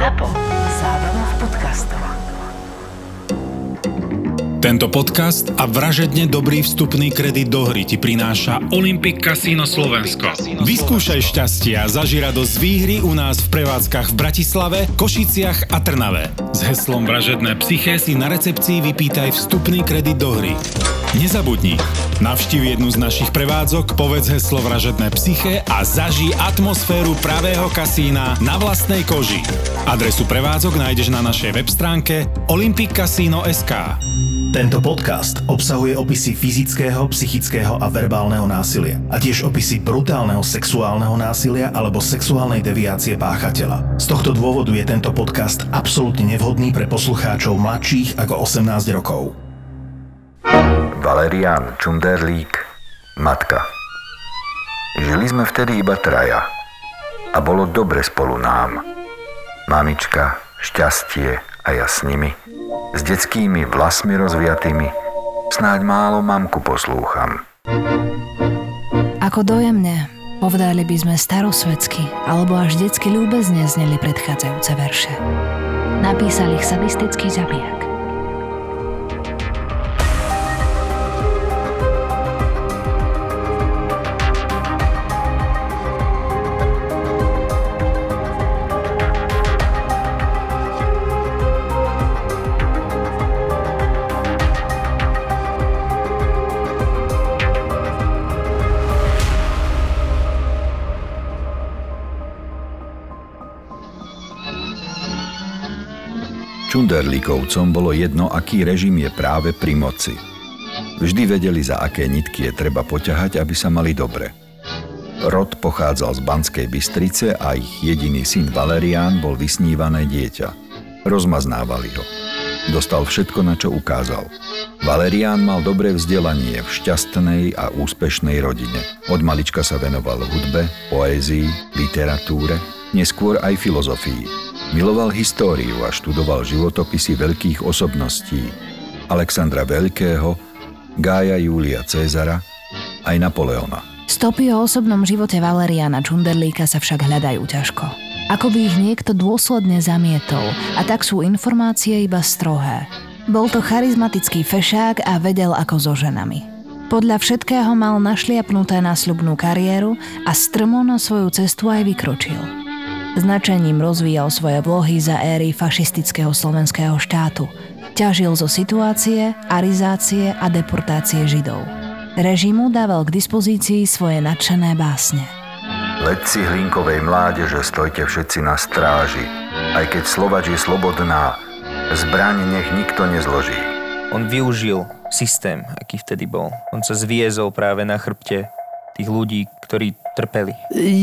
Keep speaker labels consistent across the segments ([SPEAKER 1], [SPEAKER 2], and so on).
[SPEAKER 1] ZAPO. Zábrná v podcastov.
[SPEAKER 2] Tento podcast a vražedne dobrý vstupný kredit do hry ti prináša Olympic Casino Slovensko. Vyskúšaj šťastie a zaži radosť výhry u nás v prevádzkach v Bratislave, Košiciach a Trnave. S heslom Vražedné psyché si na recepcii vypýtaj vstupný kredit do hry. Nezabudni, navštív jednu z našich prevádzok, povedz heslo Vražedné psyché a zaži atmosféru pravého kasína na vlastnej koži. Adresu prevádzok nájdeš na našej web stránke olympicasino.sk.
[SPEAKER 3] Tento podcast obsahuje opisy fyzického, psychického a verbálneho násilia a tiež opisy brutálneho sexuálneho násilia alebo sexuálnej deviácie páchateľa. Z tohto dôvodu je tento podcast absolútne nevhodný pre poslucháčov mladších ako 18 rokov.
[SPEAKER 4] Valerian Čunderlík, matka. Žili sme vtedy iba traja a bolo dobre spolu nám. Mamička, šťastie a ja s nimi. S detskými vlasmi rozviatými, snáď málo mamku poslúcham.
[SPEAKER 5] Ako dojemne, povedali by sme starosvedsky, alebo až detsky ľúbezne zneli predchádzajúce verše. Napísal ich sadistický zabijak.
[SPEAKER 4] Čunderlíkovcom bolo jedno, aký režim je práve pri moci. Vždy vedeli, za aké nitky je treba poťahať, aby sa mali dobre. Rod pochádzal z Banskej Bystrice a ich jediný syn Valerián bol vysnívané dieťa. Rozmaznávali ho. Dostal všetko, na čo ukázal. Valerián mal dobré vzdelanie v šťastnej a úspešnej rodine. Od malička sa venoval hudbe, poézii, literatúre, neskôr aj filozofii. Miloval históriu a študoval životopisy veľkých osobností Alexandra Veľkého, Gája Júlia Cezara aj Napoleona.
[SPEAKER 5] Stopy o osobnom živote Valeriana Čunderlíka sa však hľadajú ťažko. Ako by ich niekto dôsledne zamietol a tak sú informácie iba strohé. Bol to charizmatický fešák a vedel ako so ženami. Podľa všetkého mal našliapnuté na kariéru a strmo na svoju cestu aj vykročil. Značením rozvíjal svoje vlohy za éry fašistického slovenského štátu. Ťažil zo situácie, arizácie a deportácie Židov. Režimu dával k dispozícii svoje nadšené básne.
[SPEAKER 4] Letci hlinkovej mládeže, stojte všetci na stráži. Aj keď Slovač je slobodná, zbraň nech nikto nezloží.
[SPEAKER 6] On využil systém, aký vtedy bol. On sa zviezol práve na chrbte tých ľudí, ktorí trpeli.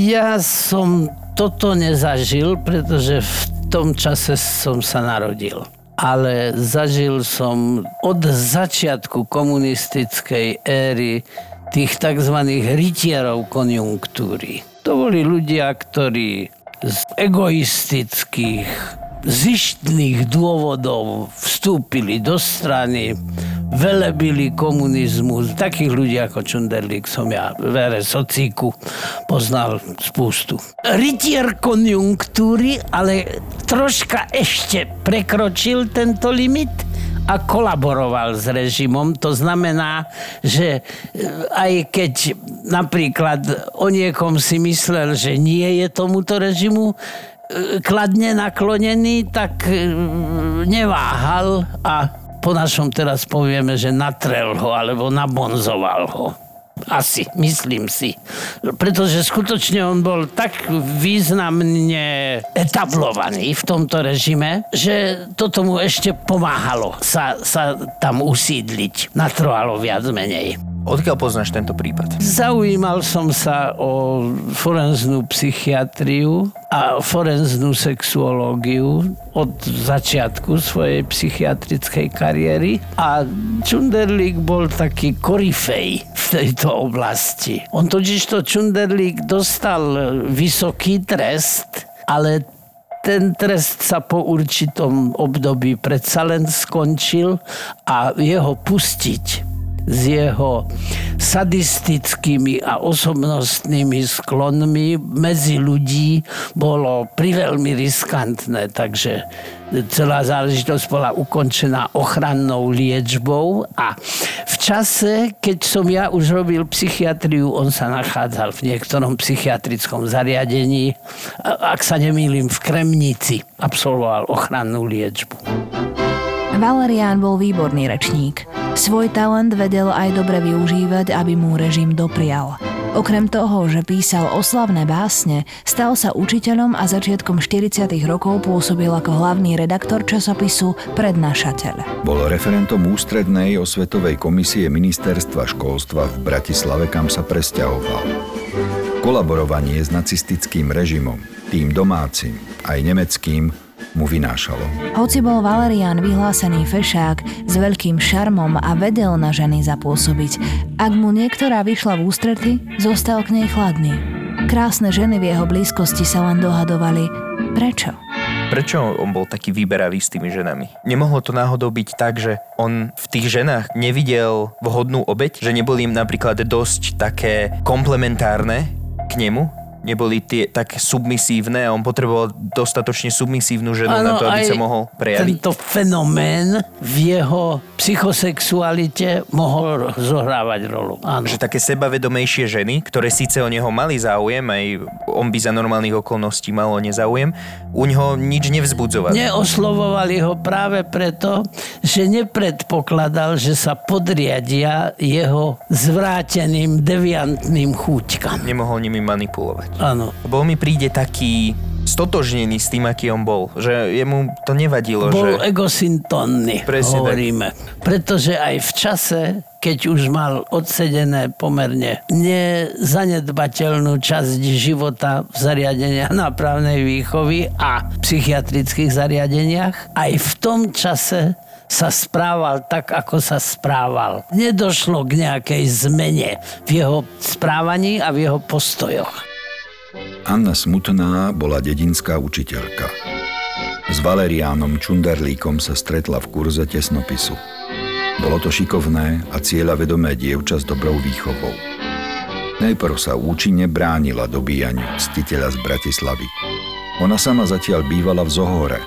[SPEAKER 7] Ja som toto nezažil, pretože v tom čase som sa narodil. Ale zažil som od začiatku komunistickej éry tých tzv. rytierov konjunktúry. To boli ľudia, ktorí z egoistických, zištných dôvodov vstúpili do strany, velebili komunizmus. Takých ľudí ako Čunderlík som ja vere socíku poznal spústu. Rytier konjunktúry, ale troška ešte prekročil tento limit a kolaboroval s režimom. To znamená, že eh, aj keď napríklad o niekom si myslel, že nie je tomuto režimu kladne naklonený, tak eh, neváhal a po našom teraz povieme, že natrel ho alebo nabonzoval ho. Asi, myslím si. Pretože skutočne on bol tak významne etablovaný v tomto režime, že toto mu ešte pomáhalo sa, sa tam usídliť. Natrvalo viac menej.
[SPEAKER 6] Odkiaľ poznáš tento prípad?
[SPEAKER 7] Zaujímal som sa o forenznú psychiatriu a forenznú sexuológiu od začiatku svojej psychiatrickej kariéry a Čunderlík bol taký korifej v tejto oblasti. On totiž to Čunderlík dostal vysoký trest, ale ten trest sa po určitom období predsa len skončil a jeho pustiť s jeho sadistickými a osobnostnými sklonmi medzi ľudí bolo priveľmi riskantné, takže celá záležitosť bola ukončená ochrannou liečbou a v čase, keď som ja už robil psychiatriu, on sa nachádzal v niektorom psychiatrickom zariadení, ak sa nemýlim v Kremnici, absolvoval ochrannú liečbu.
[SPEAKER 5] Valerián bol výborný rečník. Svoj talent vedel aj dobre využívať, aby mu režim doprial. Okrem toho, že písal oslavné básne, stal sa učiteľom a začiatkom 40. rokov pôsobil ako hlavný redaktor časopisu Prednášateľ.
[SPEAKER 4] Bol referentom ústrednej osvetovej komisie ministerstva školstva v Bratislave, kam sa presťahoval. Kolaborovanie s nacistickým režimom, tým domácim aj nemeckým, mu vynášalo.
[SPEAKER 5] Hoci bol Valerian vyhlásený fešák s veľkým šarmom a vedel na ženy zapôsobiť, ak mu niektorá vyšla v ústrety, zostal k nej chladný. Krásne ženy v jeho blízkosti sa len dohadovali, prečo?
[SPEAKER 6] Prečo on bol taký vyberavý s tými ženami? Nemohlo to náhodou byť tak, že on v tých ženách nevidel vhodnú obeď? Že neboli im napríklad dosť také komplementárne k nemu? Neboli tie tak submisívne a on potreboval dostatočne submisívnu ženu ano, na to, aby sa mohol prejaviť.
[SPEAKER 7] Tento fenomén v jeho psychosexualite mohol zohrávať rolu. Áno.
[SPEAKER 6] Že také sebavedomejšie ženy, ktoré síce o neho mali záujem, aj on by za normálnych okolností mal o nezáujem, u neho nič nevzbudzovali.
[SPEAKER 7] Neoslovovali ho práve preto, že nepredpokladal, že sa podriadia jeho zvráteným, deviantným chúťkam.
[SPEAKER 6] Nemohol nimi manipulovať.
[SPEAKER 7] Áno.
[SPEAKER 6] Lebo mi príde taký stotožnený s tým, aký on bol. Že jemu to nevadilo.
[SPEAKER 7] Bol
[SPEAKER 6] že...
[SPEAKER 7] egosintónny, Presne hovoríme. Tak. Pretože aj v čase, keď už mal odsedené pomerne nezanedbateľnú časť života v zariadeniach nápravnej výchovy a psychiatrických zariadeniach, aj v tom čase sa správal tak, ako sa správal. Nedošlo k nejakej zmene v jeho správaní a v jeho postojoch.
[SPEAKER 4] Anna Smutná bola dedinská učiteľka. S Valeriánom Čunderlíkom sa stretla v kurze tesnopisu. Bolo to šikovné a cieľavedomé dievča s dobrou výchovou. Najprv sa účinne bránila dobíjaniu ctiteľa z Bratislavy. Ona sama zatiaľ bývala v Zohore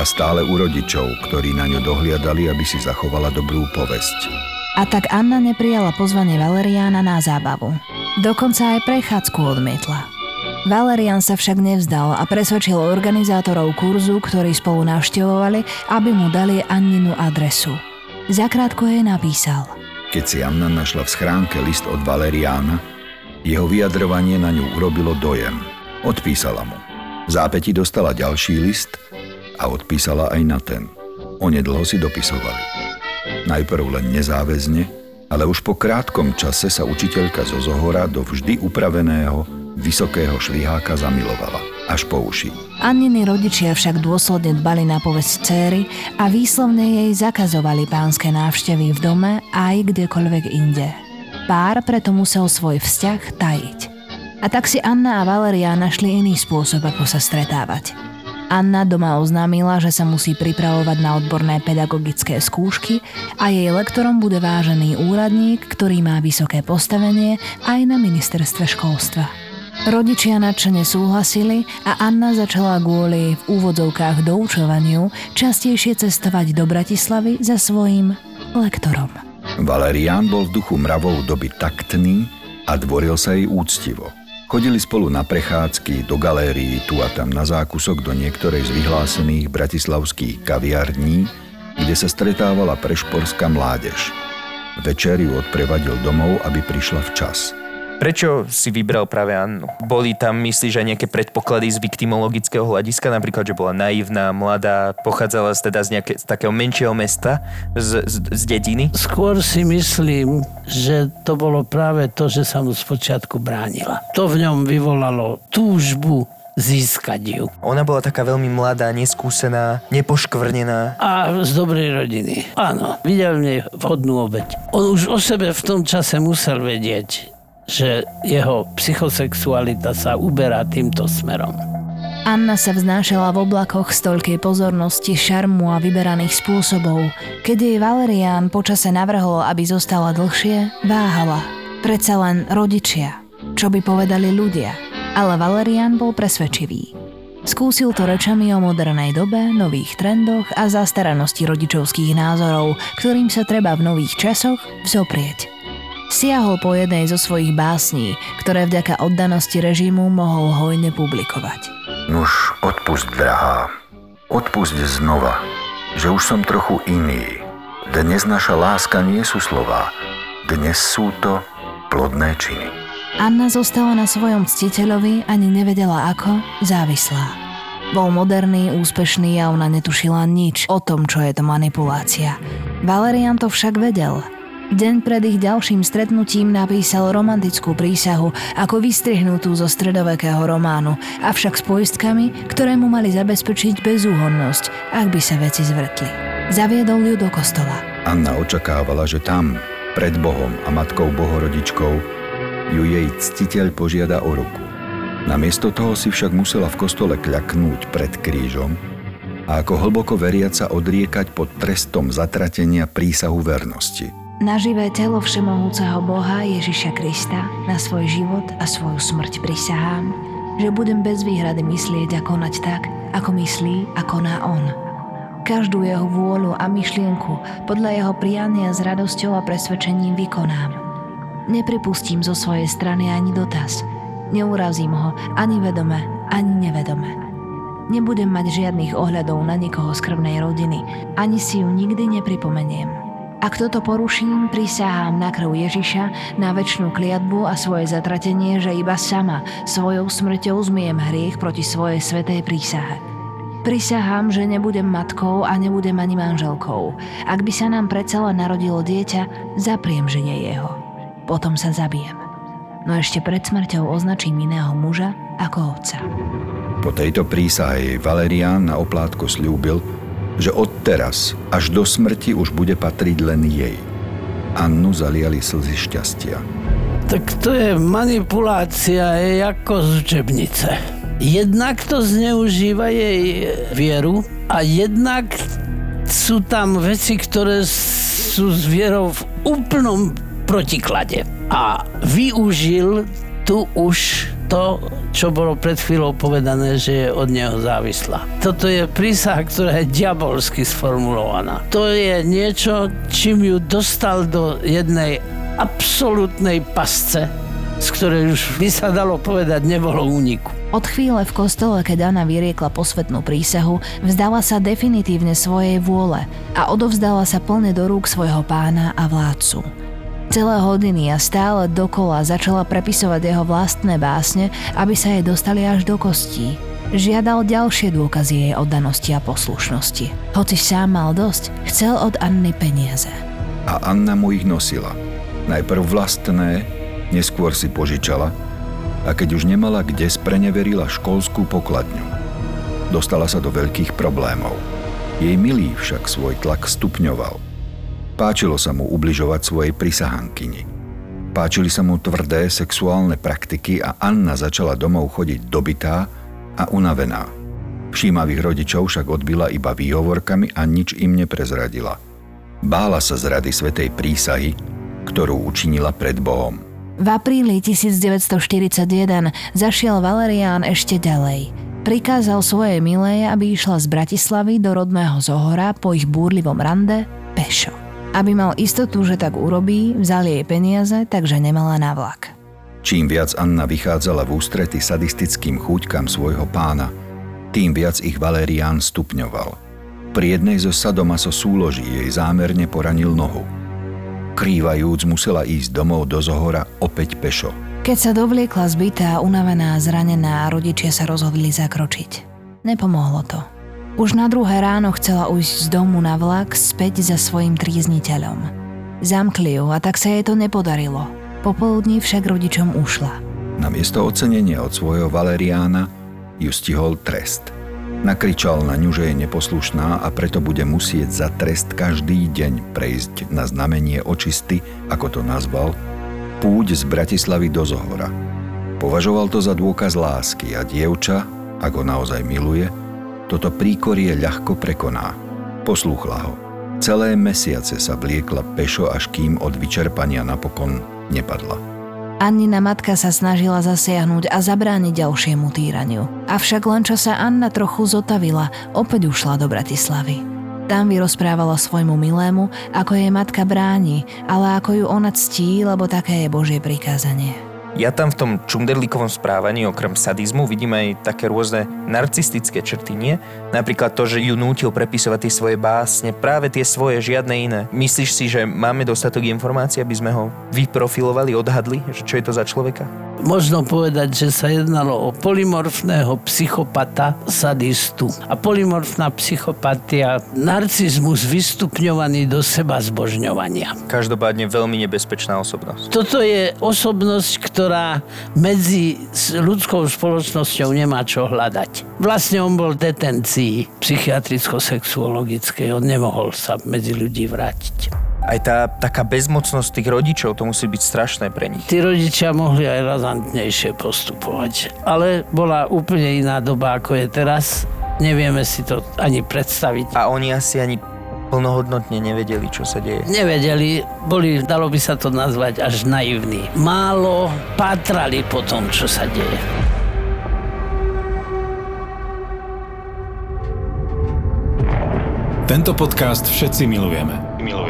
[SPEAKER 4] a stále u rodičov, ktorí na ňu dohliadali, aby si zachovala dobrú povesť.
[SPEAKER 5] A tak Anna neprijala pozvanie Valeriána na zábavu. Dokonca aj prechádzku odmietla. Valerian sa však nevzdal a presvedčil organizátorov kurzu, ktorí spolu navštevovali, aby mu dali Anninu adresu. Zakrátko jej napísal.
[SPEAKER 4] Keď si Anna našla v schránke list od Valeriána, jeho vyjadrovanie na ňu urobilo dojem. Odpísala mu. V zápäti dostala ďalší list a odpísala aj na ten. Onedlho si dopisovali. Najprv len nezáväzne, ale už po krátkom čase sa učiteľka zo Zohora do vždy upraveného vysokého šviháka zamilovala, až po uši.
[SPEAKER 5] Anniny rodičia však dôsledne dbali na povesť céry a výslovne jej zakazovali pánske návštevy v dome aj kdekoľvek inde. Pár preto musel svoj vzťah tajiť. A tak si Anna a Valeria našli iný spôsob, ako sa stretávať. Anna doma oznámila, že sa musí pripravovať na odborné pedagogické skúšky a jej lektorom bude vážený úradník, ktorý má vysoké postavenie aj na ministerstve školstva. Rodičia nadšene súhlasili a Anna začala kvôli v úvodzovkách doučovaniu častejšie cestovať do Bratislavy za svojím lektorom.
[SPEAKER 4] Valerián bol v duchu mravov doby taktný a dvoril sa jej úctivo. Chodili spolu na prechádzky, do galérií, tu a tam na zákusok do niektorej z vyhlásených bratislavských kaviarní, kde sa stretávala prešporská mládež. Večer ju odprevadil domov, aby prišla včas –
[SPEAKER 6] Prečo si vybral práve Annu? Boli tam, myslíš, aj nejaké predpoklady z viktimologického hľadiska? Napríklad, že bola naivná, mladá, pochádzala z, teda z, nejaké, z takého menšieho mesta, z, z, z dediny?
[SPEAKER 7] Skôr si myslím, že to bolo práve to, že sa mu spočiatku bránila. To v ňom vyvolalo túžbu získať ju.
[SPEAKER 6] Ona bola taká veľmi mladá, neskúsená, nepoškvrnená.
[SPEAKER 7] A z dobrej rodiny. Áno, videl v nej vhodnú obeď. On už o sebe v tom čase musel vedieť, že jeho psychosexualita sa uberá týmto smerom.
[SPEAKER 5] Anna sa vznášala v oblakoch z toľkej pozornosti, šarmu a vyberaných spôsobov. Keď jej Valerián počase navrhol, aby zostala dlhšie, váhala. Predsa len rodičia. Čo by povedali ľudia? Ale Valerián bol presvedčivý. Skúsil to rečami o modernej dobe, nových trendoch a zastaranosti rodičovských názorov, ktorým sa treba v nových časoch vzoprieť. Siahol po jednej zo svojich básní, ktoré vďaka oddanosti režimu mohol hojne publikovať.
[SPEAKER 4] Nuž, odpust, drahá. Odpust znova, že už som trochu iný. Dnes naša láska nie sú slová. Dnes sú to plodné činy.
[SPEAKER 5] Anna zostala na svojom ctiteľovi ani nevedela ako, závislá. Bol moderný, úspešný a ona netušila nič o tom, čo je to manipulácia. Valerian to však vedel – Deň pred ich ďalším stretnutím napísal romantickú prísahu ako vystrihnutú zo stredovekého románu, avšak s poistkami, ktoré mu mali zabezpečiť bezúhonnosť, ak by sa veci zvrtli. Zaviedol ju do kostola.
[SPEAKER 4] Anna očakávala, že tam, pred Bohom a matkou bohorodičkou, ju jej ctiteľ požiada o ruku. Namiesto toho si však musela v kostole kľaknúť pred krížom a ako hlboko veriaca odriekať pod trestom zatratenia prísahu vernosti –
[SPEAKER 5] na živé telo všemohúceho Boha Ježiša Krista, na svoj život a svoju smrť prisahám, že budem bez výhrady myslieť a konať tak, ako myslí a koná On. Každú jeho vôľu a myšlienku podľa jeho priania s radosťou a presvedčením vykonám. Nepripustím zo svojej strany ani dotaz. Neurazím ho ani vedome, ani nevedome. Nebudem mať žiadnych ohľadov na nikoho z krvnej rodiny, ani si ju nikdy nepripomeniem. Ak toto poruším, prisahám na krv Ježiša, na väčšinu kliatbu a svoje zatratenie, že iba sama svojou smrťou zmiem hriech proti svojej svetej prísahe. Prisahám, že nebudem matkou a nebudem ani manželkou. Ak by sa nám predsa len narodilo dieťa, zapriem žene jeho. Potom sa zabijem. No ešte pred smrťou označím iného muža ako otca.
[SPEAKER 4] Po tejto prísahe jej na oplátko slúbil, že odteraz až do smrti už bude patriť len jej. Annu zaliali slzy šťastia.
[SPEAKER 7] Tak to je manipulácia je ako z učebnice. Jednak to zneužíva jej vieru a jednak sú tam veci, ktoré sú s vierou v úplnom protiklade. A využil tu už to, čo bolo pred chvíľou povedané, že je od neho závislá. Toto je prísaha, ktorá je diabolsky sformulovaná. To je niečo, čím ju dostal do jednej absolútnej pasce, z ktorej už by sa dalo povedať nebolo úniku.
[SPEAKER 5] Od chvíle v kostole, keď Anna vyriekla posvetnú prísahu, vzdala sa definitívne svojej vôle a odovzdala sa plne do rúk svojho pána a vládcu. Celé hodiny a stále dokola začala prepisovať jeho vlastné básne, aby sa jej dostali až do kostí. Žiadal ďalšie dôkazy jej oddanosti a poslušnosti. Hoci sám mal dosť, chcel od Anny peniaze.
[SPEAKER 4] A Anna mu ich nosila. Najprv vlastné, neskôr si požičala a keď už nemala kde, spreneverila školskú pokladňu. Dostala sa do veľkých problémov. Jej milý však svoj tlak stupňoval. Páčilo sa mu ubližovať svojej prisahankyni. Páčili sa mu tvrdé sexuálne praktiky a Anna začala domov chodiť dobitá a unavená. Všímavých rodičov však odbila iba výhovorkami a nič im neprezradila. Bála sa z rady svetej prísahy, ktorú učinila pred Bohom.
[SPEAKER 5] V apríli 1941 zašiel Valerián ešte ďalej. Prikázal svojej milej, aby išla z Bratislavy do rodného Zohora po ich búrlivom rande pešo. Aby mal istotu, že tak urobí, vzal jej peniaze, takže nemala na vlak.
[SPEAKER 4] Čím viac Anna vychádzala v ústrety sadistickým chúťkam svojho pána, tým viac ich Valerián stupňoval. Pri jednej zo sadomaso súloží jej zámerne poranil nohu. Krývajúc musela ísť domov do Zohora opäť pešo.
[SPEAKER 5] Keď sa dovliekla zbytá, unavená, zranená, rodičia sa rozhodli zakročiť. Nepomohlo to. Už na druhé ráno chcela ujsť z domu na vlak späť za svojim trízniteľom. Zamkli ju a tak sa jej to nepodarilo. Popoludní však rodičom ušla.
[SPEAKER 4] Na miesto ocenenia od svojho Valeriána ju stihol trest. Nakričal na ňu, že je neposlušná a preto bude musieť za trest každý deň prejsť na znamenie očisty, ako to nazval, púť z Bratislavy do Zohora. Považoval to za dôkaz lásky a dievča, Ak ho naozaj miluje, toto príkorie ľahko prekoná. Poslúchla ho. Celé mesiace sa vliekla pešo, až kým od vyčerpania napokon nepadla.
[SPEAKER 5] Annina matka sa snažila zasiahnuť a zabrániť ďalšiemu týraniu. Avšak len čo sa Anna trochu zotavila, opäť ušla do Bratislavy. Tam vyrozprávala svojmu milému, ako jej matka bráni, ale ako ju ona ctí, lebo také je Božie prikázanie.
[SPEAKER 6] Ja tam v tom čunderlíkovom správaní okrem sadizmu vidím aj také rôzne narcistické črty, nie? Napríklad to, že ju nútil prepisovať tie svoje básne, práve tie svoje, žiadne iné. Myslíš si, že máme dostatok informácií, aby sme ho vyprofilovali, odhadli, že čo je to za človeka?
[SPEAKER 7] Možno povedať, že sa jednalo o polymorfného psychopata, sadistu. A polymorfná psychopatia, narcizmus vystupňovaný do seba zbožňovania.
[SPEAKER 6] Každopádne veľmi nebezpečná osobnosť.
[SPEAKER 7] Toto je osobnosť, ktorá medzi ľudskou spoločnosťou nemá čo hľadať. Vlastne on bol v detencii psychiatricko-sexuologickej, on nemohol sa medzi ľudí vrátiť
[SPEAKER 6] aj tá taká bezmocnosť tých rodičov, to musí byť strašné pre nich.
[SPEAKER 7] Tí rodičia mohli aj razantnejšie postupovať. Ale bola úplne iná doba, ako je teraz. Nevieme si to ani predstaviť.
[SPEAKER 6] A oni asi ani plnohodnotne nevedeli, čo sa deje.
[SPEAKER 7] Nevedeli, boli, dalo by sa to nazvať, až naivní. Málo pátrali po tom, čo sa deje.
[SPEAKER 2] Tento podcast všetci milujeme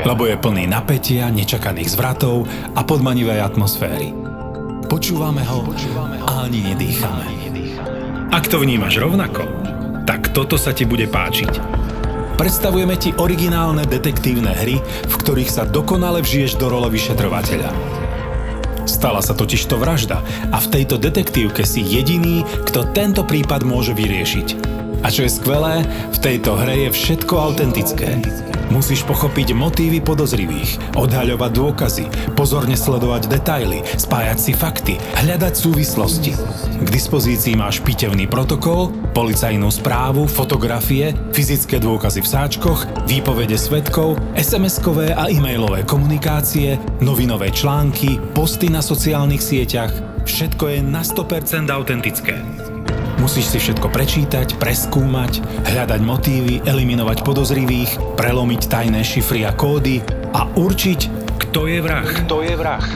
[SPEAKER 2] lebo je plný napätia, nečakaných zvratov a podmanivej atmosféry. Počúvame ho a ani nedýchame. Ak to vnímaš rovnako, tak toto sa ti bude páčiť. Predstavujeme ti originálne detektívne hry, v ktorých sa dokonale vžiješ do role vyšetrovateľa. Stala sa totiž to vražda a v tejto detektívke si jediný, kto tento prípad môže vyriešiť. A čo je skvelé, v tejto hre je všetko autentické. Musíš pochopiť motívy podozrivých, odhaľovať dôkazy, pozorne sledovať detaily, spájať si fakty, hľadať súvislosti. K dispozícii máš pitevný protokol, policajnú správu, fotografie, fyzické dôkazy v sáčkoch, výpovede svetkov, SMS-kové a e-mailové komunikácie, novinové články, posty na sociálnych sieťach. Všetko je na 100% autentické. Musíš si všetko prečítať, preskúmať, hľadať motívy, eliminovať podozrivých, prelomiť tajné šifry a kódy a určiť, kto je vrah. Kto je vrah.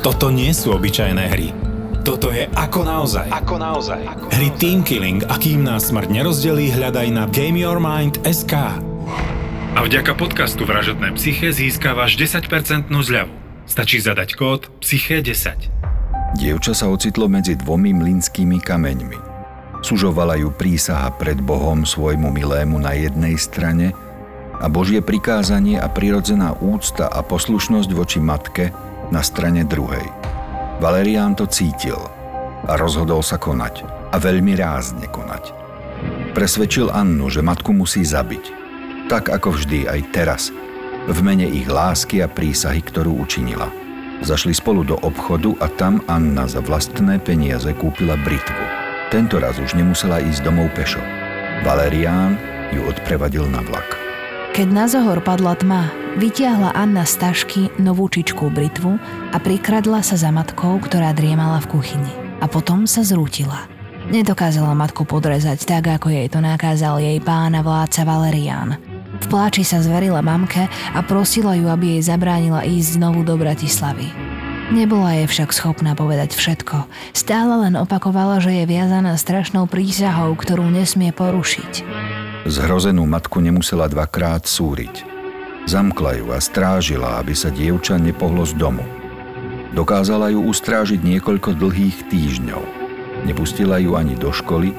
[SPEAKER 2] Toto nie sú obyčajné hry. Toto je ako naozaj. Ako naozaj. Hry Team Killing a kým nás smrť nerozdelí, hľadaj na GameYourMind.sk. A vďaka podcastu Vražedné psyche získavaš 10% zľavu. Stačí zadať kód PSYCHE10.
[SPEAKER 4] Dievča sa ocitlo medzi dvomi mlinskými kameňmi. Sužovala ju prísaha pred Bohom svojmu milému na jednej strane a Božie prikázanie a prirodzená úcta a poslušnosť voči matke na strane druhej. Valerián to cítil a rozhodol sa konať a veľmi rázne konať. Presvedčil Annu, že matku musí zabiť. Tak ako vždy aj teraz, v mene ich lásky a prísahy, ktorú učinila. Zašli spolu do obchodu a tam Anna za vlastné peniaze kúpila britvu. Tento raz už nemusela ísť domov pešo. Valerián ju odprevadil na vlak.
[SPEAKER 5] Keď na zohor padla tma, vytiahla Anna z tašky novú čičkú britvu a prikradla sa za matkou, ktorá driemala v kuchyni. A potom sa zrútila. Nedokázala matku podrezať tak, ako jej to nakázal jej pána vládca Valerián. V pláči sa zverila mamke a prosila ju, aby jej zabránila ísť znovu do Bratislavy. Nebola je však schopná povedať všetko. Stále len opakovala, že je viazaná strašnou prísahou, ktorú nesmie porušiť.
[SPEAKER 4] Zhrozenú matku nemusela dvakrát súriť. Zamkla ju a strážila, aby sa dievča nepohlo z domu. Dokázala ju ustrážiť niekoľko dlhých týždňov. Nepustila ju ani do školy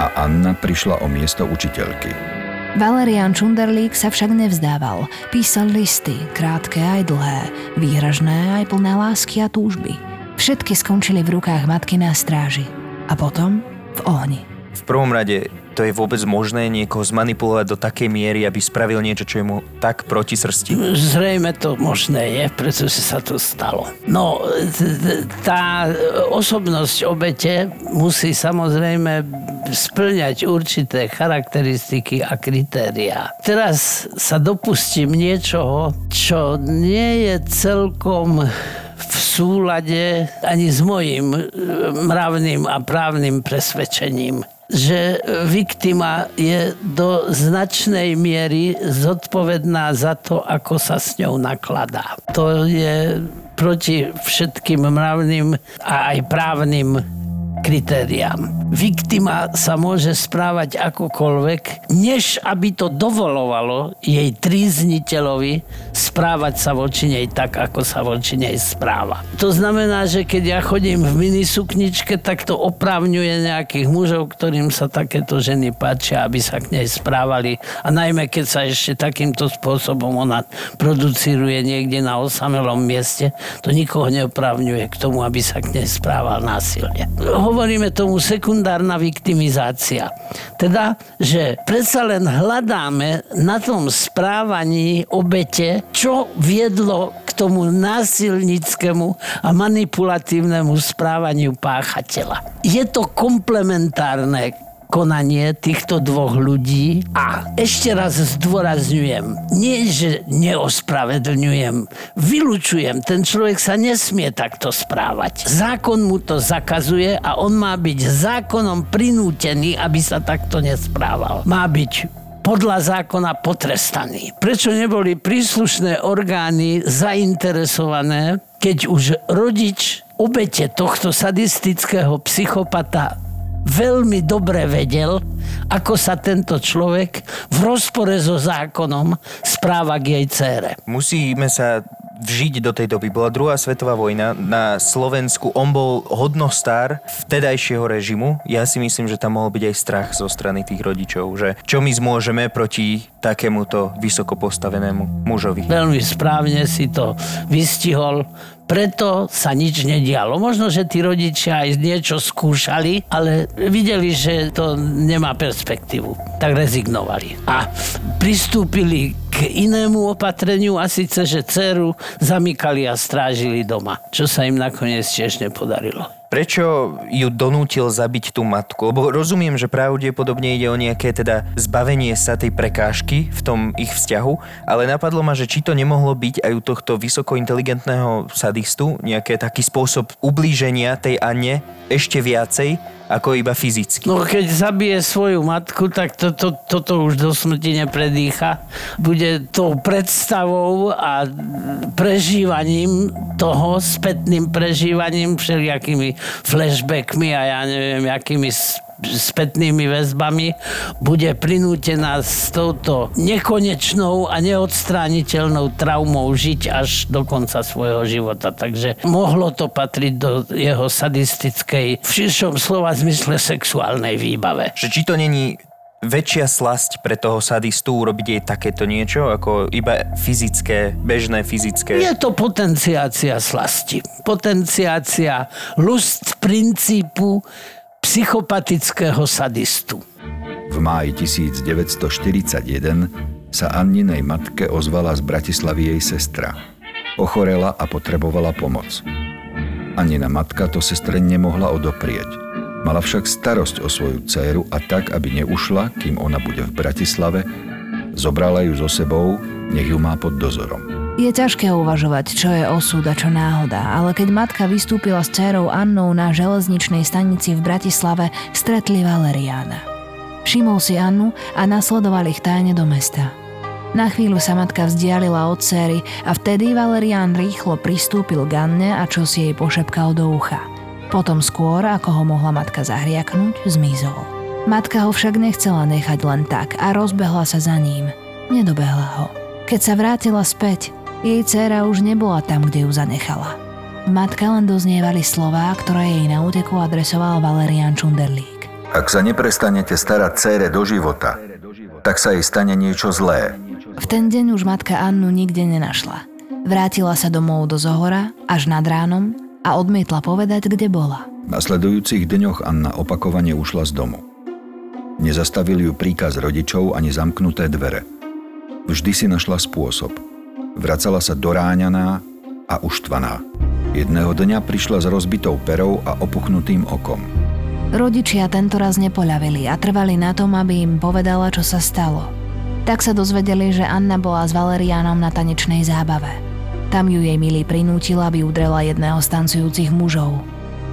[SPEAKER 4] a Anna prišla o miesto učiteľky.
[SPEAKER 5] Valerian Čunderlík sa však nevzdával. Písal listy, krátke aj dlhé, výhražné aj plné lásky a túžby. Všetky skončili v rukách matky na stráži. A potom v ohni.
[SPEAKER 6] V prvom rade to je vôbec možné niekoho zmanipulovať do takej miery, aby spravil niečo, čo je mu tak proti srsti?
[SPEAKER 7] Zrejme to možné je, pretože sa to stalo. No, tá osobnosť obete musí samozrejme splňať určité charakteristiky a kritériá. Teraz sa dopustím niečoho, čo nie je celkom v súlade ani s mojim mravným a právnym presvedčením. Že viktima je do značnej miery zodpovedná za to, ako sa s ňou nakladá. To je proti všetkým mravným a aj právnym kritériám. Viktima sa môže správať akokoľvek, než aby to dovolovalo jej trízniteľovi správať sa voči nej tak, ako sa voči nej správa. To znamená, že keď ja chodím v minisukničke, tak to oprávňuje nejakých mužov, ktorým sa takéto ženy páčia, aby sa k nej správali. A najmä, keď sa ešte takýmto spôsobom ona producíruje niekde na osamelom mieste, to nikoho neoprávňuje k tomu, aby sa k nej správal násilne hovoríme tomu sekundárna viktimizácia. Teda, že predsa len hľadáme na tom správaní obete, čo viedlo k tomu násilnickému a manipulatívnemu správaniu páchateľa. Je to komplementárne konanie týchto dvoch ľudí a ešte raz zdôrazňujem, nie že neospravedlňujem, vylučujem, ten človek sa nesmie takto správať. Zákon mu to zakazuje a on má byť zákonom prinútený, aby sa takto nesprával. Má byť podľa zákona potrestaný. Prečo neboli príslušné orgány zainteresované, keď už rodič obete tohto sadistického psychopata veľmi dobre vedel, ako sa tento človek v rozpore so zákonom správa k jej cére.
[SPEAKER 6] Musíme sa vžiť do tej doby. Bola druhá svetová vojna na Slovensku. On bol hodnostár vtedajšieho režimu. Ja si myslím, že tam mohol byť aj strach zo strany tých rodičov, že čo my zmôžeme proti takémuto vysoko postavenému mužovi.
[SPEAKER 7] Veľmi správne si to vystihol preto sa nič nedialo. Možno, že tí rodičia aj niečo skúšali, ale videli, že to nemá perspektívu. Tak rezignovali. A pristúpili k inému opatreniu a síce, že dceru zamykali a strážili doma, čo sa im nakoniec tiež nepodarilo.
[SPEAKER 6] Prečo ju donútil zabiť tú matku? Lebo rozumiem, že pravdepodobne ide o nejaké teda zbavenie sa tej prekážky v tom ich vzťahu, ale napadlo ma, že či to nemohlo byť aj u tohto vysoko inteligentného sadistu nejaký taký spôsob ublíženia tej Anne ešte viacej, ako iba fyzicky.
[SPEAKER 7] No keď zabije svoju matku, tak toto to, to, to už do smrti nepredýcha. Bude tou predstavou a prežívaním toho, spätným prežívaním, všelijakými flashbackmi a ja neviem, akými spätnými väzbami, bude prinútená s touto nekonečnou a neodstrániteľnou traumou žiť až do konca svojho života. Takže mohlo to patriť do jeho sadistickej, v širšom slova zmysle sexuálnej výbave.
[SPEAKER 6] Že či to není väčšia slasť pre toho sadistu urobiť jej takéto niečo, ako iba fyzické, bežné fyzické?
[SPEAKER 7] Je to potenciácia slasti. Potenciácia lust princípu psychopatického sadistu.
[SPEAKER 4] V máji 1941 sa Anninej matke ozvala z Bratislavy jej sestra. Ochorela a potrebovala pomoc. Annina matka to sestre nemohla odoprieť. Mala však starosť o svoju dceru a tak, aby neušla, kým ona bude v Bratislave, zobrala ju so sebou, nech ju má pod dozorom.
[SPEAKER 5] Je ťažké uvažovať, čo je osud a čo náhoda, ale keď matka vystúpila s dcerou Annou na železničnej stanici v Bratislave, stretli Valeriána. Všimol si Annu a nasledoval ich tajne do mesta. Na chvíľu sa matka vzdialila od céry a vtedy Valerián rýchlo pristúpil k Anne a čo si jej pošepkal do ucha. Potom skôr, ako ho mohla matka zahriaknúť, zmizol. Matka ho však nechcela nechať len tak a rozbehla sa za ním. Nedobehla ho. Keď sa vrátila späť, jej dcéra už nebola tam, kde ju zanechala. Matka len doznievali slová, ktoré jej na úteku adresoval Valerian Čunderlík.
[SPEAKER 4] Ak sa neprestanete starať cére do života, tak sa jej stane niečo zlé.
[SPEAKER 5] V ten deň už matka Annu nikde nenašla. Vrátila sa domov do Zohora až nad ránom a odmietla povedať, kde bola.
[SPEAKER 4] V nasledujúcich dňoch Anna opakovane ušla z domu. Nezastavili ju príkaz rodičov ani zamknuté dvere. Vždy si našla spôsob – Vracala sa doráňaná a uštvaná. Jedného dňa prišla s rozbitou perou a opuchnutým okom.
[SPEAKER 5] Rodičia tento raz nepoľavili a trvali na tom, aby im povedala, čo sa stalo. Tak sa dozvedeli, že Anna bola s Valerianom na tanečnej zábave. Tam ju jej milý prinútil, aby udrela jedného z tancujúcich mužov.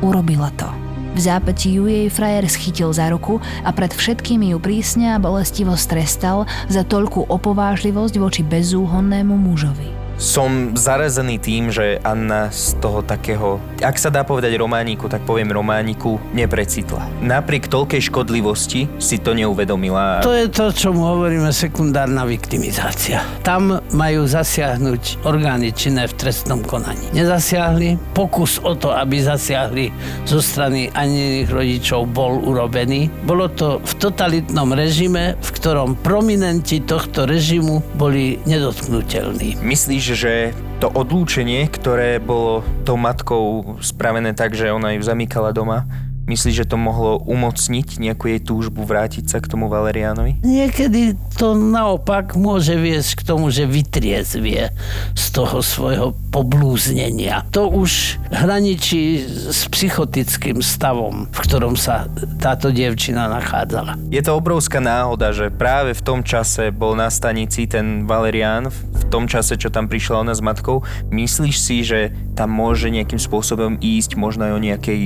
[SPEAKER 5] Urobila to. V zápätí ju jej frajer schytil za ruku a pred všetkými ju prísne a bolestivo strestal za toľkú opovážlivosť voči bezúhonnému mužovi.
[SPEAKER 6] Som zarazený tým, že Anna z toho takého, ak sa dá povedať romániku, tak poviem romániku, neprecitla. Napriek toľkej škodlivosti si to neuvedomila.
[SPEAKER 7] To je to, čo mu hovoríme sekundárna viktimizácia. Tam majú zasiahnuť orgány činné v trestnom konaní. Nezasiahli, pokus o to, aby zasiahli zo strany aniných rodičov bol urobený. Bolo to v totalitnom režime, v ktorom prominenti tohto režimu boli nedotknutelní.
[SPEAKER 6] Myslíš, že to odlúčenie, ktoré bolo tou matkou spravené tak, že ona ju zamykala doma, Myslíš, že to mohlo umocniť nejakú jej túžbu vrátiť sa k tomu Valeriánovi?
[SPEAKER 7] Niekedy to naopak môže viesť k tomu, že vytriezvie z toho svojho poblúznenia. To už hraničí s psychotickým stavom, v ktorom sa táto dievčina nachádzala.
[SPEAKER 6] Je to obrovská náhoda, že práve v tom čase bol na stanici ten Valerián, v tom čase, čo tam prišla ona s matkou. Myslíš si, že tam môže nejakým spôsobom ísť možno aj o nejakej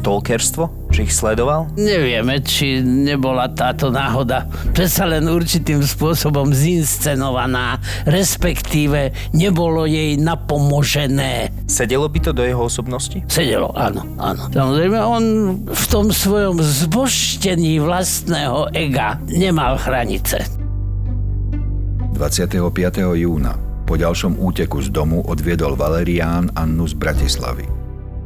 [SPEAKER 6] stalkerstvo? Že ich sledoval?
[SPEAKER 7] Nevieme, či nebola táto náhoda predsa len určitým spôsobom zinscenovaná, respektíve nebolo jej napomožené.
[SPEAKER 6] Sedelo by to do jeho osobnosti?
[SPEAKER 7] Sedelo, áno, áno. Samozrejme, on v tom svojom zboštení vlastného ega nemal hranice.
[SPEAKER 4] 25. júna po ďalšom úteku z domu odviedol Valerián Annu z Bratislavy.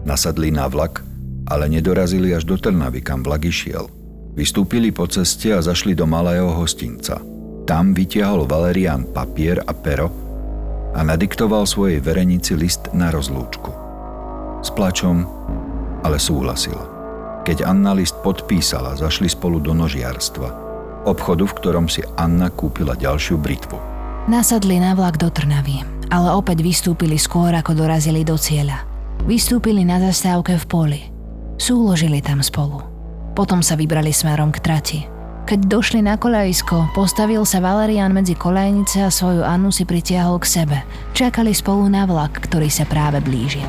[SPEAKER 4] Nasadli na vlak ale nedorazili až do Trnavy, kam vlak išiel. Vystúpili po ceste a zašli do malého hostinca. Tam vytiahol Valerian papier a pero a nadiktoval svojej verenici list na rozlúčku. S plačom, ale súhlasila. Keď Anna list podpísala, zašli spolu do nožiarstva, obchodu, v ktorom si Anna kúpila ďalšiu britvu.
[SPEAKER 5] Nasadli na vlak do Trnavy, ale opäť vystúpili skôr, ako dorazili do cieľa. Vystúpili na zastávke v poli – Súložili tam spolu. Potom sa vybrali smerom k trati. Keď došli na kolejisko, postavil sa Valerian medzi kolejnice a svoju Annu si pritiahol k sebe. Čakali spolu na vlak, ktorý sa práve blížil.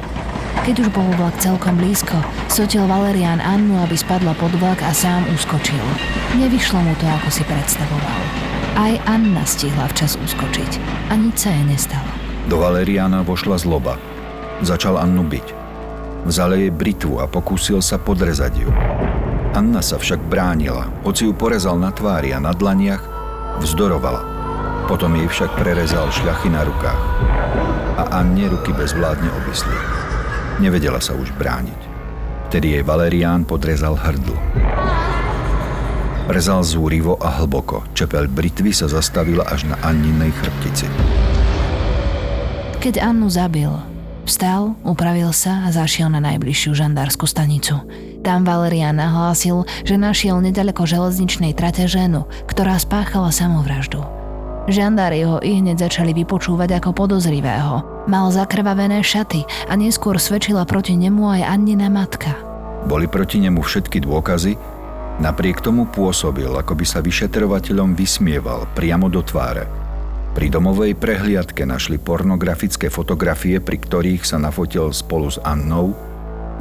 [SPEAKER 5] Keď už bol vlak celkom blízko, sotil Valerian Annu, aby spadla pod vlak a sám uskočil. Nevyšlo mu to, ako si predstavoval. Aj Anna stihla včas uskočiť a nič sa jej nestalo.
[SPEAKER 4] Do Valeriana vošla zloba. Začal Annu byť. Vzal jej britvu a pokúsil sa podrezať ju. Anna sa však bránila, hoci ju porezal na tvári a na dlaniach, vzdorovala. Potom jej však prerezal šľachy na rukách. A Anne ruky bezvládne obysli. Nevedela sa už brániť. Vtedy jej Valerián podrezal hrdlo. Rezal zúrivo a hlboko. Čepel britvy sa zastavila až na Anninej chrbtici.
[SPEAKER 5] Keď Annu zabil, Vstal, upravil sa a zašiel na najbližšiu žandárskú stanicu. Tam Valerian nahlásil, že našiel nedaleko železničnej trate ženu, ktorá spáchala samovraždu. Žandári ho i hneď začali vypočúvať ako podozrivého. Mal zakrvavené šaty a neskôr svedčila proti nemu aj Annina matka.
[SPEAKER 4] Boli proti nemu všetky dôkazy, napriek tomu pôsobil, ako by sa vyšetrovateľom vysmieval priamo do tváre – pri domovej prehliadke našli pornografické fotografie, pri ktorých sa nafotil spolu s Annou.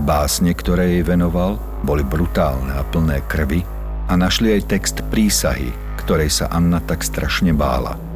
[SPEAKER 4] Básne, ktoré jej venoval, boli brutálne a plné krvi a našli aj text prísahy, ktorej sa Anna tak strašne bála.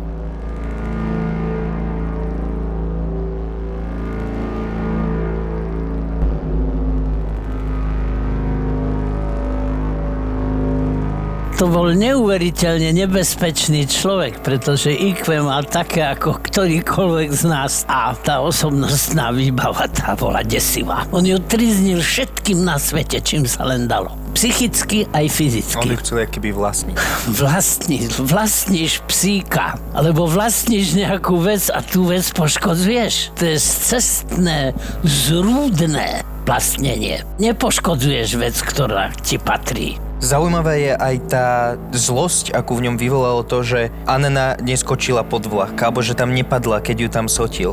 [SPEAKER 7] To bol neuveriteľne nebezpečný človek, pretože IQ mal také ako ktorýkoľvek z nás a tá osobnostná výbava tá bola desivá. On ju triznil všetkým na svete, čím sa len dalo. Psychicky aj fyzicky.
[SPEAKER 6] On chcel keby vlastniť.
[SPEAKER 7] Vlastníš, vlastníš psíka, alebo vlastníš nejakú vec a tú vec poškodzuješ. To je cestné, zrúdne vlastnenie. Nepoškodzuješ vec, ktorá ti patrí.
[SPEAKER 6] Zaujímavá je aj tá zlosť, akú v ňom vyvolalo to, že Anna neskočila pod vlak, alebo že tam nepadla, keď ju tam sotil.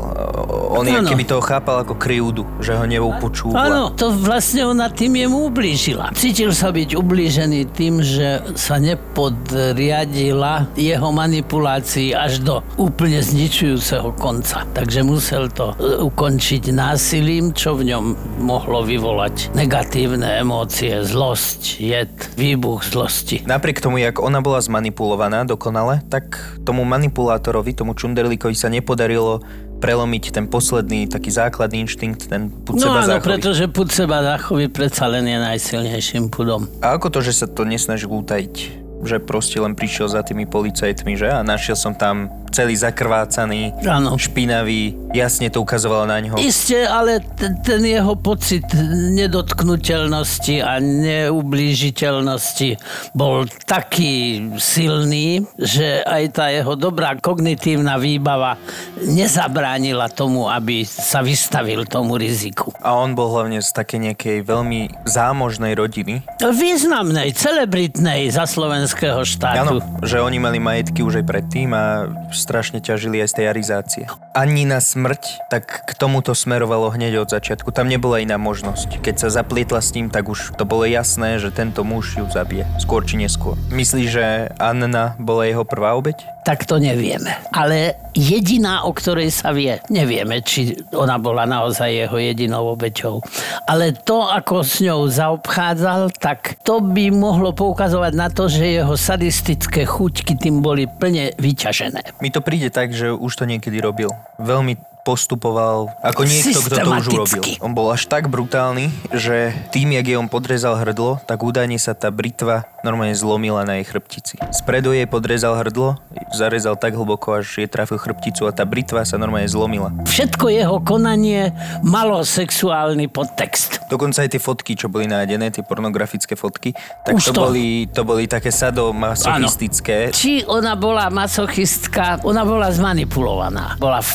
[SPEAKER 6] On je,
[SPEAKER 7] Áno.
[SPEAKER 6] keby toho chápal ako kryjúdu, že ho neupočúva.
[SPEAKER 7] Áno, to vlastne ona tým jemu ublížila. Cítil sa byť ublížený tým, že sa nepodriadila jeho manipulácii až do úplne zničujúceho konca. Takže musel to e, ukončiť násilím, čo v ňom mohlo vyvolať negatívne emócie, zlosť, jed, výbuch zlosti.
[SPEAKER 6] Napriek tomu, jak ona bola zmanipulovaná dokonale, tak tomu manipulátorovi, tomu Čunderlíkovi sa nepodarilo prelomiť ten posledný, taký základný inštinkt, ten pud
[SPEAKER 7] No
[SPEAKER 6] seba
[SPEAKER 7] áno,
[SPEAKER 6] záchovy.
[SPEAKER 7] pretože pud seba záchovy predsa len je najsilnejším pudom.
[SPEAKER 6] A ako to, že sa to nesnažil utajiť? Že proste len prišiel za tými policajtmi, že? A našiel som tam celý zakrvácaný,
[SPEAKER 7] Áno.
[SPEAKER 6] špinavý, jasne to ukazovalo na ňo.
[SPEAKER 7] Isté, ale t- ten jeho pocit nedotknutelnosti a neublížiteľnosti bol taký silný, že aj tá jeho dobrá kognitívna výbava nezabránila tomu, aby sa vystavil tomu riziku.
[SPEAKER 6] A on bol hlavne z také nejakej veľmi zámožnej rodiny.
[SPEAKER 7] Významnej, celebritnej za slovenského
[SPEAKER 6] Áno,
[SPEAKER 7] štátu.
[SPEAKER 6] že oni mali majetky už aj predtým a strašne ťažili aj z tej arizácie. Ani na smrť, tak k tomuto smerovalo hneď od začiatku. Tam nebola iná možnosť. Keď sa zaplietla s ním, tak už to bolo jasné, že tento muž ju zabije. Skôr či neskôr. Myslíš, že Anna bola jeho prvá obeď?
[SPEAKER 7] Tak to nevieme. Ale jediná, o ktorej sa vie, nevieme, či ona bola naozaj jeho jedinou obeťou. Ale to, ako s ňou zaobchádzal, tak to by mohlo poukazovať na to, že jeho sadistické chuťky tým boli plne vyťažené.
[SPEAKER 6] Mi to príde tak, že už to niekedy robil. Veľmi postupoval ako niekto, kto to už urobil. On bol až tak brutálny, že tým, jak jej on podrezal hrdlo, tak údajne sa tá britva normálne zlomila na jej chrbtici. Spredu jej podrezal hrdlo, zarezal tak hlboko, až jej trafil chrbticu a tá britva sa normálne zlomila.
[SPEAKER 7] Všetko jeho konanie malo sexuálny podtext.
[SPEAKER 6] Dokonca aj tie fotky, čo boli nájdené, tie pornografické fotky, tak to,
[SPEAKER 7] to.
[SPEAKER 6] boli, to boli také sadomasochistické.
[SPEAKER 7] Či ona bola masochistka, ona bola zmanipulovaná. Bola v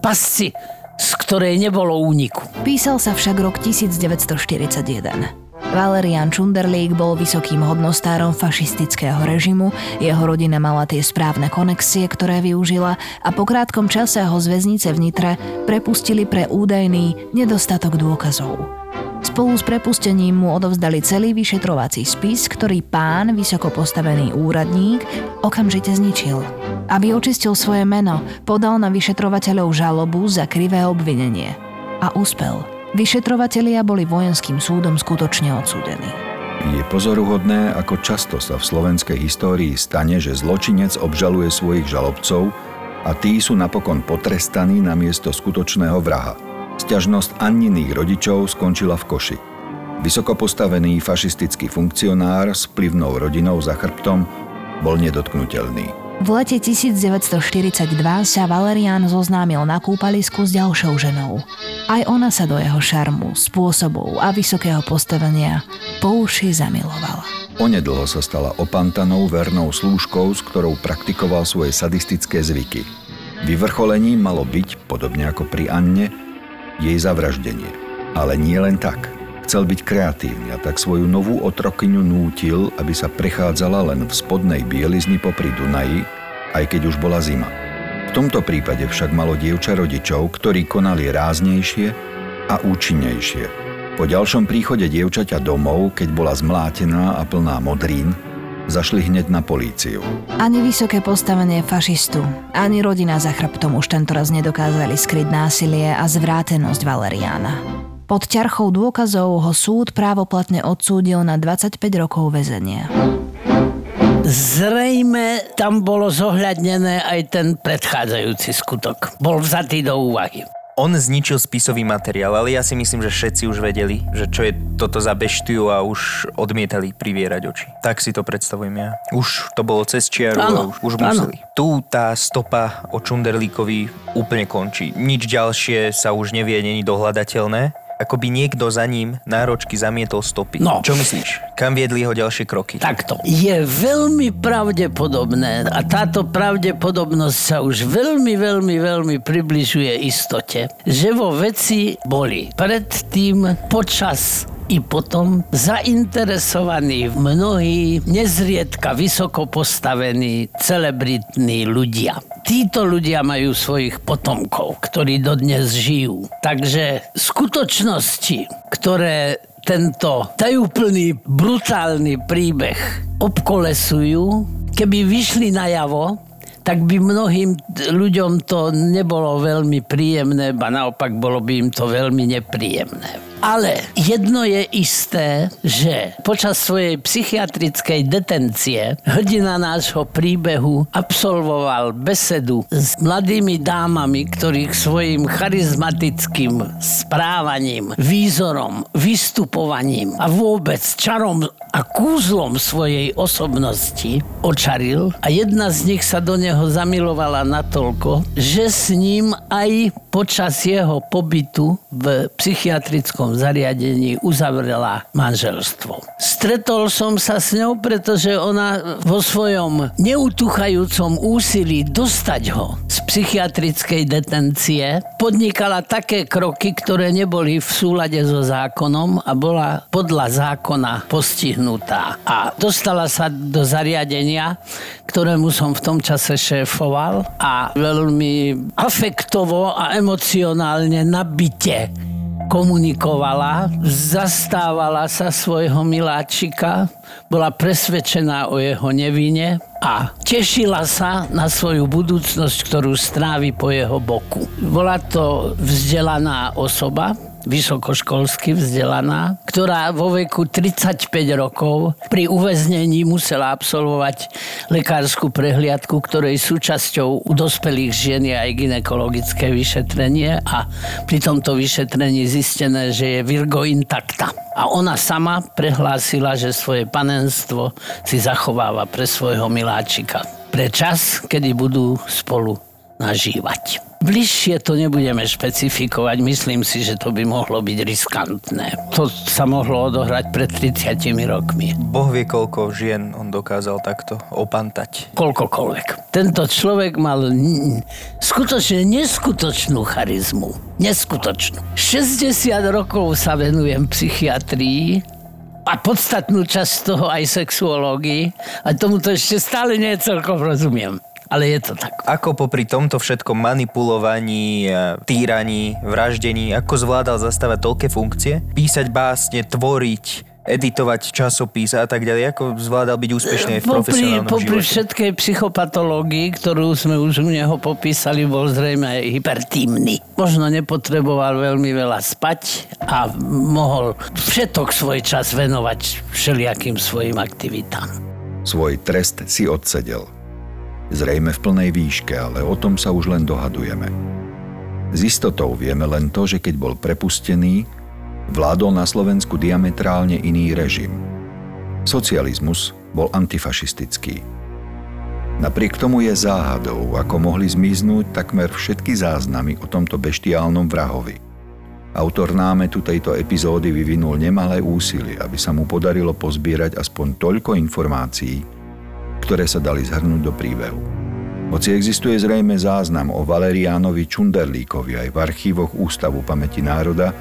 [SPEAKER 7] pasci, z ktorej nebolo úniku.
[SPEAKER 5] Písal sa však rok 1941. Valerian Čunderlík bol vysokým hodnostárom fašistického režimu, jeho rodina mala tie správne konexie, ktoré využila a po krátkom čase ho z väznice v Nitre prepustili pre údajný nedostatok dôkazov. Spolu s prepustením mu odovzdali celý vyšetrovací spis, ktorý pán, vysoko postavený úradník, okamžite zničil. Aby očistil svoje meno, podal na vyšetrovateľov žalobu za krivé obvinenie. A úspel. Vyšetrovatelia boli vojenským súdom skutočne odsúdení.
[SPEAKER 4] Je pozoruhodné, ako často sa v slovenskej histórii stane, že zločinec obžaluje svojich žalobcov a tí sú napokon potrestaní na miesto skutočného vraha. Sťažnosť Anniných rodičov skončila v koši. Vysoko postavený fašistický funkcionár s vplyvnou rodinou za chrbtom bol nedotknutelný.
[SPEAKER 5] V lete 1942 sa Valerian zoznámil na kúpalisku s ďalšou ženou. Aj ona sa do jeho šarmu, spôsobov a vysokého postavenia po uši zamilovala.
[SPEAKER 4] Onedlho sa stala opantanou vernou slúžkou, s ktorou praktikoval svoje sadistické zvyky. Vyvrcholením malo byť, podobne ako pri Anne, jej zavraždenie. Ale nie len tak. Chcel byť kreatívny a tak svoju novú otrokyňu nútil, aby sa prechádzala len v spodnej bielizni popri Dunaji, aj keď už bola zima. V tomto prípade však malo dievča rodičov, ktorí konali ráznejšie a účinnejšie. Po ďalšom príchode dievčaťa domov, keď bola zmlátená a plná modrín, zašli hneď na políciu.
[SPEAKER 5] Ani vysoké postavenie fašistu, ani rodina za chrbtom už tentoraz nedokázali skryť násilie a zvrátenosť Valeriána. Pod ťarchou dôkazov ho súd právoplatne odsúdil na 25 rokov väzenia.
[SPEAKER 7] Zrejme tam bolo zohľadnené aj ten predchádzajúci skutok. Bol vzatý do úvahy.
[SPEAKER 6] On zničil spisový materiál, ale ja si myslím, že všetci už vedeli, že čo je toto za beštiu a už odmietali privierať oči. Tak si to predstavujem ja. Už to bolo cez čiaru a
[SPEAKER 7] Áno,
[SPEAKER 6] už, už
[SPEAKER 7] áno.
[SPEAKER 6] museli. Tu tá stopa o Čunderlíkovi úplne končí. Nič ďalšie sa už nevie, není dohľadateľné. Ako by niekto za ním náročky zamietol stopy.
[SPEAKER 7] No.
[SPEAKER 6] Čo myslíš? Kam viedli jeho ďalšie kroky?
[SPEAKER 7] Takto. Je veľmi pravdepodobné a táto pravdepodobnosť sa už veľmi, veľmi, veľmi približuje istote, že vo veci boli predtým, počas i potom zainteresovaní mnohí nezriedka vysoko postavení celebritní ľudia. Títo ľudia majú svojich potomkov, ktorí dodnes žijú. Takže skutočnosti, ktoré tento tajúplný, brutálny príbeh obkolesujú, keby vyšli najavo, tak by mnohým ľuďom to nebolo veľmi príjemné, ba naopak bolo by im to veľmi nepríjemné. Ale jedno je isté, že počas svojej psychiatrickej detencie hrdina nášho príbehu absolvoval besedu s mladými dámami, ktorých svojim charizmatickým správaním, výzorom, vystupovaním a vôbec čarom a kúzlom svojej osobnosti očaril a jedna z nich sa do neho zamilovala natoľko, že s ním aj počas jeho pobytu v psychiatrickom zariadení uzavrela manželstvo. Stretol som sa s ňou, pretože ona vo svojom neutuchajúcom úsilí dostať ho z psychiatrickej detencie podnikala také kroky, ktoré neboli v súlade so zákonom a bola podľa zákona postihnutá. A dostala sa do zariadenia, ktorému som v tom čase šéfoval a veľmi afektovo a emocionálne nabite komunikovala, zastávala sa svojho miláčika, bola presvedčená o jeho nevine a tešila sa na svoju budúcnosť, ktorú strávi po jeho boku. Bola to vzdelaná osoba, vysokoškolsky vzdelaná, ktorá vo veku 35 rokov pri uväznení musela absolvovať lekárskú prehliadku, ktorej súčasťou u dospelých žien je aj ginekologické vyšetrenie a pri tomto vyšetrení zistené, že je Virgo intakta. A ona sama prehlásila, že svoje panenstvo si zachováva pre svojho miláčika. Pre čas, kedy budú spolu nažívať. Bližšie to nebudeme špecifikovať, myslím si, že to by mohlo byť riskantné. To sa mohlo odohrať pred 30 rokmi.
[SPEAKER 6] Boh vie, koľko žien on dokázal takto opantať.
[SPEAKER 7] Koľkokoľvek. Tento človek mal skutočne neskutočnú charizmu. Neskutočnú. 60 rokov sa venujem psychiatrii a podstatnú časť toho aj sexuológii a tomu to ešte stále nie celkom rozumiem ale je to tak.
[SPEAKER 6] Ako popri tomto všetkom manipulovaní, e, týraní, vraždení, ako zvládal zastávať toľké funkcie? Písať básne, tvoriť, editovať časopis a tak ďalej? Ako zvládal byť úspešný aj v
[SPEAKER 7] popri,
[SPEAKER 6] profesionálnom
[SPEAKER 7] popri
[SPEAKER 6] živote?
[SPEAKER 7] všetkej psychopatológii, ktorú sme už u neho popísali, bol zrejme aj hypertímny. Možno nepotreboval veľmi veľa spať a mohol všetok svoj čas venovať všelijakým svojim aktivitám.
[SPEAKER 4] Svoj trest si odsedel. Zrejme v plnej výške, ale o tom sa už len dohadujeme. S istotou vieme len to, že keď bol prepustený, vládol na Slovensku diametrálne iný režim. Socializmus bol antifašistický. Napriek tomu je záhadou, ako mohli zmiznúť takmer všetky záznamy o tomto beštiálnom vrahovi. Autor námetu tejto epizódy vyvinul nemalé úsilie, aby sa mu podarilo pozbierať aspoň toľko informácií, ktoré sa dali zhrnúť do príbehu. Hoci existuje zrejme záznam o Valeriánovi Čunderlíkovi aj v archívoch Ústavu pamäti národa,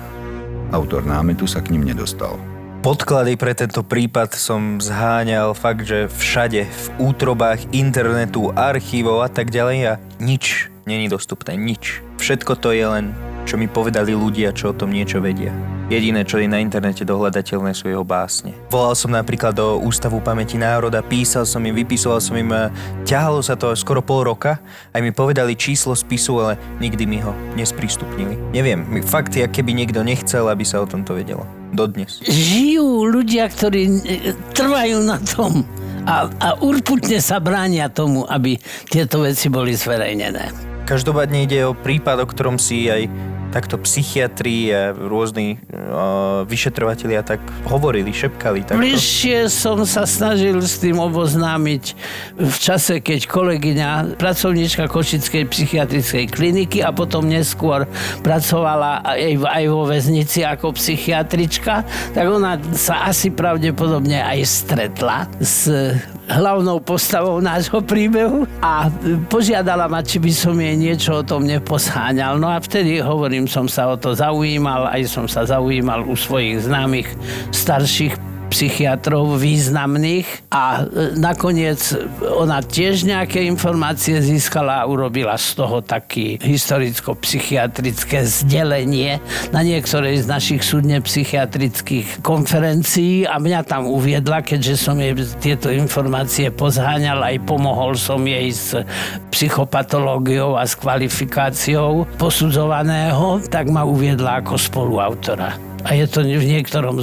[SPEAKER 4] autor námetu sa k ním nedostal.
[SPEAKER 6] Podklady pre tento prípad som zháňal fakt, že všade, v útrobách internetu, archívov a tak ďalej a nič není dostupné, nič. Všetko to je len čo mi povedali ľudia, čo o tom niečo vedia. Jediné, čo je na internete dohľadateľné, sú jeho básne. Volal som napríklad do Ústavu pamäti národa, písal som im, vypisoval som im, ťahalo sa to skoro pol roka, aj mi povedali číslo spisu, ale nikdy mi ho nesprístupnili. Neviem, fakt je, keby niekto nechcel, aby sa o tomto vedelo. Dodnes.
[SPEAKER 7] Žijú ľudia, ktorí e, trvajú na tom a, a urputne sa bránia tomu, aby tieto veci boli zverejnené.
[SPEAKER 6] Každopádne ide o prípad, o ktorom si aj takto psychiatri a rôzni uh, vyšetrovatelia tak hovorili, šepkali. Takto.
[SPEAKER 7] Bližšie som sa snažil s tým oboznámiť v čase, keď kolegyňa, pracovníčka Košickej psychiatrickej kliniky a potom neskôr pracovala aj, aj vo väznici ako psychiatrička, tak ona sa asi pravdepodobne aj stretla s hlavnou postavou nášho príbehu a požiadala ma, či by som jej niečo o tom neposháňal. No a vtedy, hovorím, som sa o to zaujímal, aj som sa zaujímal u svojich známych starších psychiatrov významných a e, nakoniec ona tiež nejaké informácie získala a urobila z toho taký historicko-psychiatrické zdelenie na niektorej z našich súdne psychiatrických konferencií a mňa tam uviedla, keďže som jej tieto informácie pozháňal, aj pomohol som jej s psychopatológiou a s kvalifikáciou posudzovaného, tak ma uviedla ako spoluautora a je to v niektorom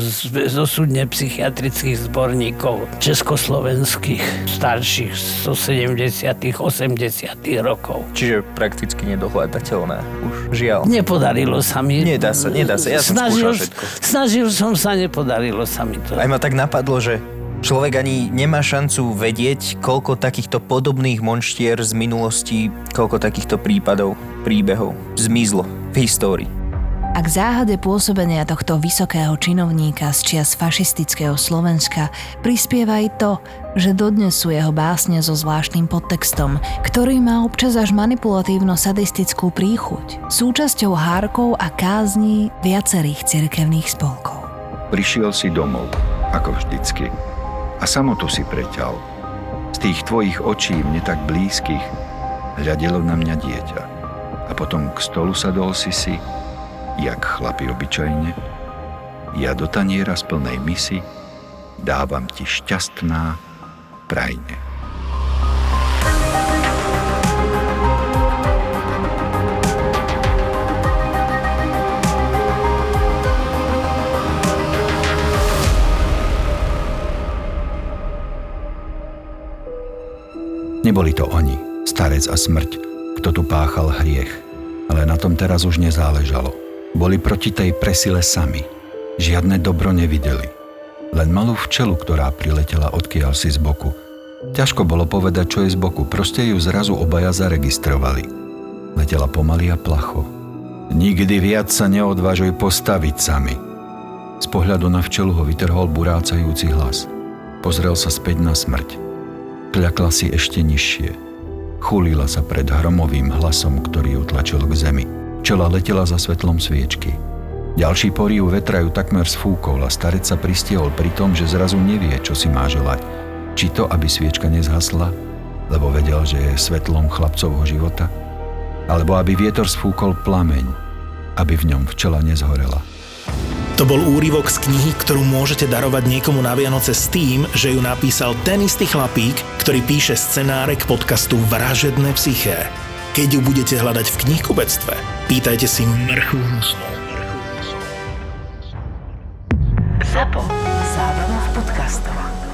[SPEAKER 7] zo súdne psychiatrických zborníkov československých starších zo 70 80 rokov.
[SPEAKER 6] Čiže prakticky nedohľadateľná už, žiaľ.
[SPEAKER 7] Nepodarilo sa mi.
[SPEAKER 6] Nedá sa, nedá sa, ja som snažil, všetko.
[SPEAKER 7] Snažil som sa, nepodarilo sa mi to.
[SPEAKER 6] Aj ma tak napadlo, že Človek ani nemá šancu vedieť, koľko takýchto podobných monštier z minulosti, koľko takýchto prípadov, príbehov zmizlo v histórii.
[SPEAKER 5] A k záhade pôsobenia tohto vysokého činovníka z čias fašistického Slovenska prispieva aj to, že dodnes sú jeho básne so zvláštnym podtextom, ktorý má občas až manipulatívno-sadistickú príchuť, súčasťou hárkov a kázní viacerých cirkevných spolkov.
[SPEAKER 4] Prišiel si domov, ako vždycky, a samotu si preťal. Z tých tvojich očí, mne tak blízkych, hľadelo na mňa dieťa. A potom k stolu sadol si si jak chlapi obyčajne, ja do taniera z plnej misy dávam ti šťastná prajne. Neboli to oni, starec a smrť, kto tu páchal hriech, ale na tom teraz už nezáležalo – boli proti tej presile sami. Žiadne dobro nevideli. Len malú včelu, ktorá priletela odkiaľ si z boku. Ťažko bolo povedať, čo je z boku, proste ju zrazu obaja zaregistrovali. Letela pomaly a placho. Nikdy viac sa neodvážuj postaviť sami. Z pohľadu na včelu ho vytrhol burácajúci hlas. Pozrel sa späť na smrť. Kľakla si ešte nižšie. Chulila sa pred hromovým hlasom, ktorý ju k zemi. Čela letela za svetlom sviečky. Ďalší porív vetra ju takmer sfúkol a starec sa pristiehol pri tom, že zrazu nevie, čo si má želať. Či to, aby sviečka nezhasla, lebo vedel, že je svetlom chlapcovho života, alebo aby vietor sfúkol plameň, aby v ňom včela nezhorela.
[SPEAKER 3] To bol úryvok z knihy, ktorú môžete darovať niekomu na Vianoce s tým, že ju napísal ten istý chlapík, ktorý píše scenáre k podcastu Vražedné psyché. Keď ju budete hľadať v knihkubectve, pýtajte si mrchu hnusnú.
[SPEAKER 1] Zapo. Zábrná v podcastovách.